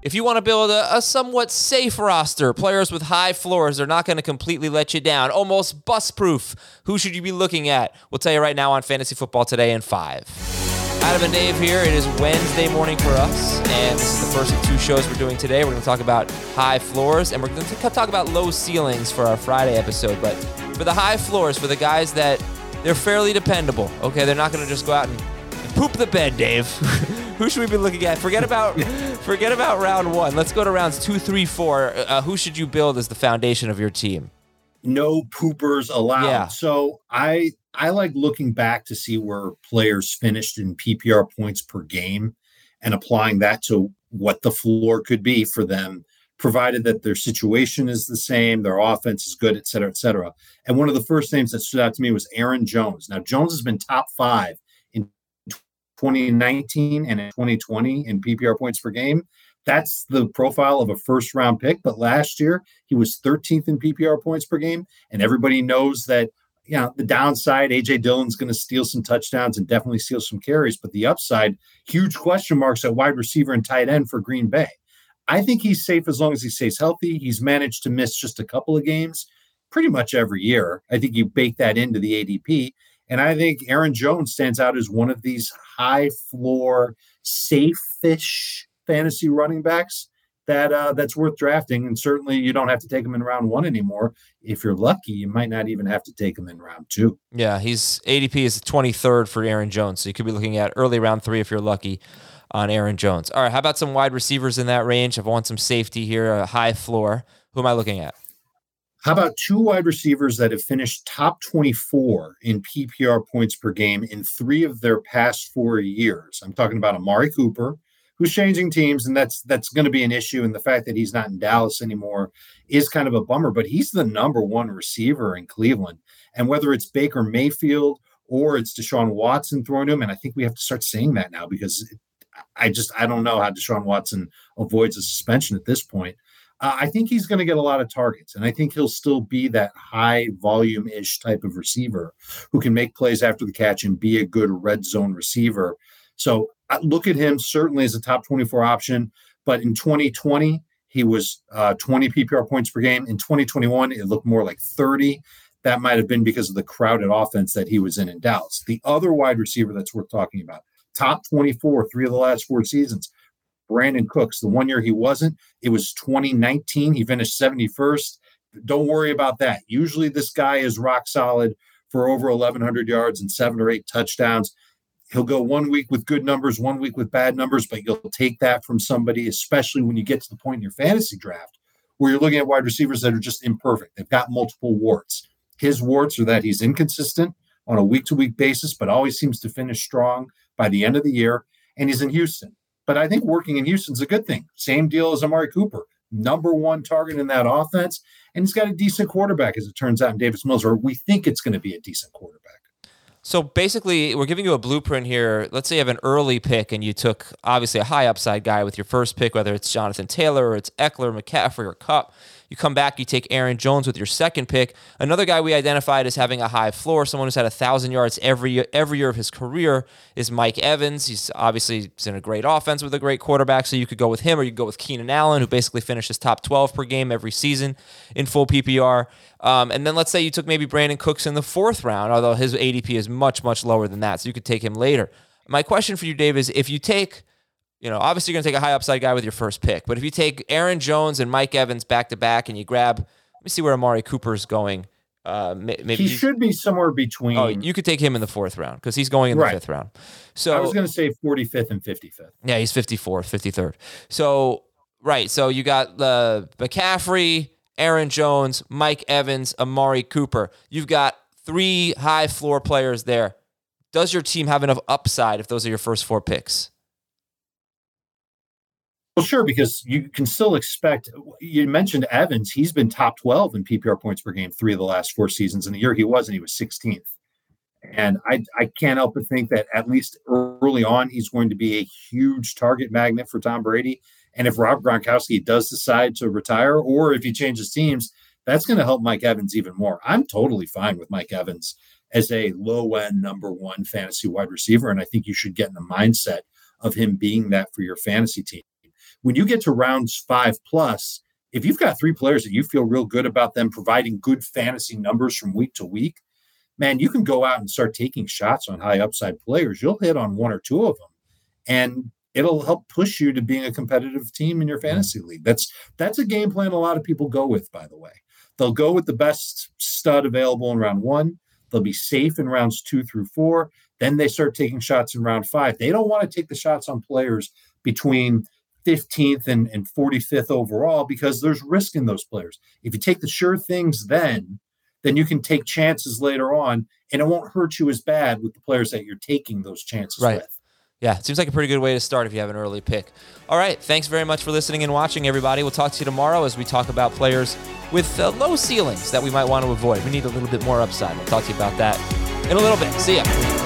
If you want to build a, a somewhat safe roster, players with high floors are not going to completely let you down, almost bust proof, who should you be looking at? We'll tell you right now on Fantasy Football Today in five. Adam and Dave here. It is Wednesday morning for us, and this is the first of two shows we're doing today. We're going to talk about high floors, and we're going to talk about low ceilings for our Friday episode. But for the high floors, for the guys that they're fairly dependable, okay, they're not going to just go out and poop the bed, Dave. who should we be looking at? Forget about forget about round one. Let's go to rounds two, three, four. Uh, who should you build as the foundation of your team? no poopers allowed. Yeah. So I I like looking back to see where players finished in PPR points per game and applying that to what the floor could be for them, provided that their situation is the same, their offense is good, et cetera, et cetera. And one of the first names that stood out to me was Aaron Jones. Now Jones has been top five in 2019 and in 2020 in PPR points per game. That's the profile of a first round pick. But last year, he was 13th in PPR points per game. And everybody knows that, you know, the downside, AJ Dillon's going to steal some touchdowns and definitely steal some carries. But the upside, huge question marks at wide receiver and tight end for Green Bay. I think he's safe as long as he stays healthy. He's managed to miss just a couple of games pretty much every year. I think you bake that into the ADP. And I think Aaron Jones stands out as one of these high floor, safe fish fantasy running backs that uh, that's worth drafting. And certainly you don't have to take him in round one anymore. If you're lucky, you might not even have to take him in round two. Yeah, he's ADP is the 23rd for Aaron Jones. So you could be looking at early round three if you're lucky on Aaron Jones. All right, how about some wide receivers in that range? I want some safety here, a high floor. Who am I looking at? How about two wide receivers that have finished top 24 in PPR points per game in three of their past four years? I'm talking about Amari Cooper, who's changing teams, and that's that's going to be an issue. And the fact that he's not in Dallas anymore is kind of a bummer. But he's the number one receiver in Cleveland, and whether it's Baker Mayfield or it's Deshaun Watson throwing to him, and I think we have to start saying that now because I just I don't know how Deshaun Watson avoids a suspension at this point. Uh, I think he's going to get a lot of targets, and I think he'll still be that high volume ish type of receiver who can make plays after the catch and be a good red zone receiver. So I look at him certainly as a top 24 option, but in 2020, he was uh, 20 PPR points per game. In 2021, it looked more like 30. That might have been because of the crowded offense that he was in in Dallas. The other wide receiver that's worth talking about, top 24, three of the last four seasons, Brandin Cooks. The one year he wasn't, it was 2019. He finished 71st. Don't worry about that. Usually, this guy is rock solid for over 1,100 yards and seven or eight touchdowns. He'll go one week with good numbers, one week with bad numbers, but you'll take that from somebody, especially when you get to the point in your fantasy draft where you're looking at wide receivers that are just imperfect. They've got multiple warts. His warts are that he's inconsistent on a week to week basis, but always seems to finish strong by the end of the year. And he's in Houston. But I think working in Houston's a good thing. Same deal as Amari Cooper, number one target in that offense. And he's got a decent quarterback, as it turns out, in Davis Mills, or we think it's going to be a decent quarterback. So basically, we're giving you a blueprint here. Let's say you have an early pick and you took obviously a high upside guy with your first pick, whether it's Jonathan Taylor or it's Ekeler, McCaffrey, or Kupp. You come back, you take Aaron Jones with your second pick. Another guy we identified as having a high floor, someone who's had a thousand yards every year, every year of his career, is Mike Evans. He's obviously he's in a great offense with a great quarterback, so you could go with him, or you could go with Keenan Allen, who basically finishes top 12 per game every season in full PPR. Um, and then let's say you took maybe Brandin Cooks in the fourth round, although his ADP is much, much lower than that. So you could take him later. My question for you, Dave, is if you take, you know, obviously you're going to take a high upside guy with your first pick, but if you take Aaron Jones and Mike Evans back to back and you grab, let me see where Amari Cooper's going. Uh, maybe he should be somewhere between. Oh, you could take him in the fourth round because he's going in the Right. fifth round. So I was going to say 45th and 55th. yeah, he's 54th, 53rd. So, right. So you got the McCaffrey, Aaron Jones, Mike Evans, Amari Cooper. You've got three high floor players there. does your team have enough upside if those are your first four picks? Well, sure, because you can still expect. You mentioned Evans; he's been top twelve in PPR points per game three of the last four seasons. In the year he was, and he was 16th. And I, I can't help but think that at least early on, he's going to be a huge target magnet for Tom Brady. And if Rob Gronkowski does decide to retire, or if he changes teams, that's going to help Mike Evans even more. I'm totally fine with Mike Evans as a low end number one fantasy wide receiver. And I think you should get in the mindset of him being that for your fantasy team when you get to rounds five plus, if you've got three players that you feel real good about them providing good fantasy numbers from week to week, man, you can go out and start taking shots on high upside players. You'll hit on one or two of them, and it'll help push you to being a competitive team in your fantasy league. That's that's a game plan a lot of people go with, by the way. They'll go with the best stud available in round one. They'll be safe in rounds two through four. Then they start taking shots in round five. They don't want to take the shots on players between 15th and, and 45th overall because there's risk in those players. If you take the sure things then, then you can take chances later on and it won't hurt you as bad with the players that you're taking those chances right. with. Yeah, seems like a pretty good way to start if you have an early pick. All right, thanks very much for listening and watching, everybody. We'll talk to you tomorrow as we talk about players with uh, low ceilings that we might want to avoid. We need a little bit more upside. We'll talk to you about that in a little bit. See ya.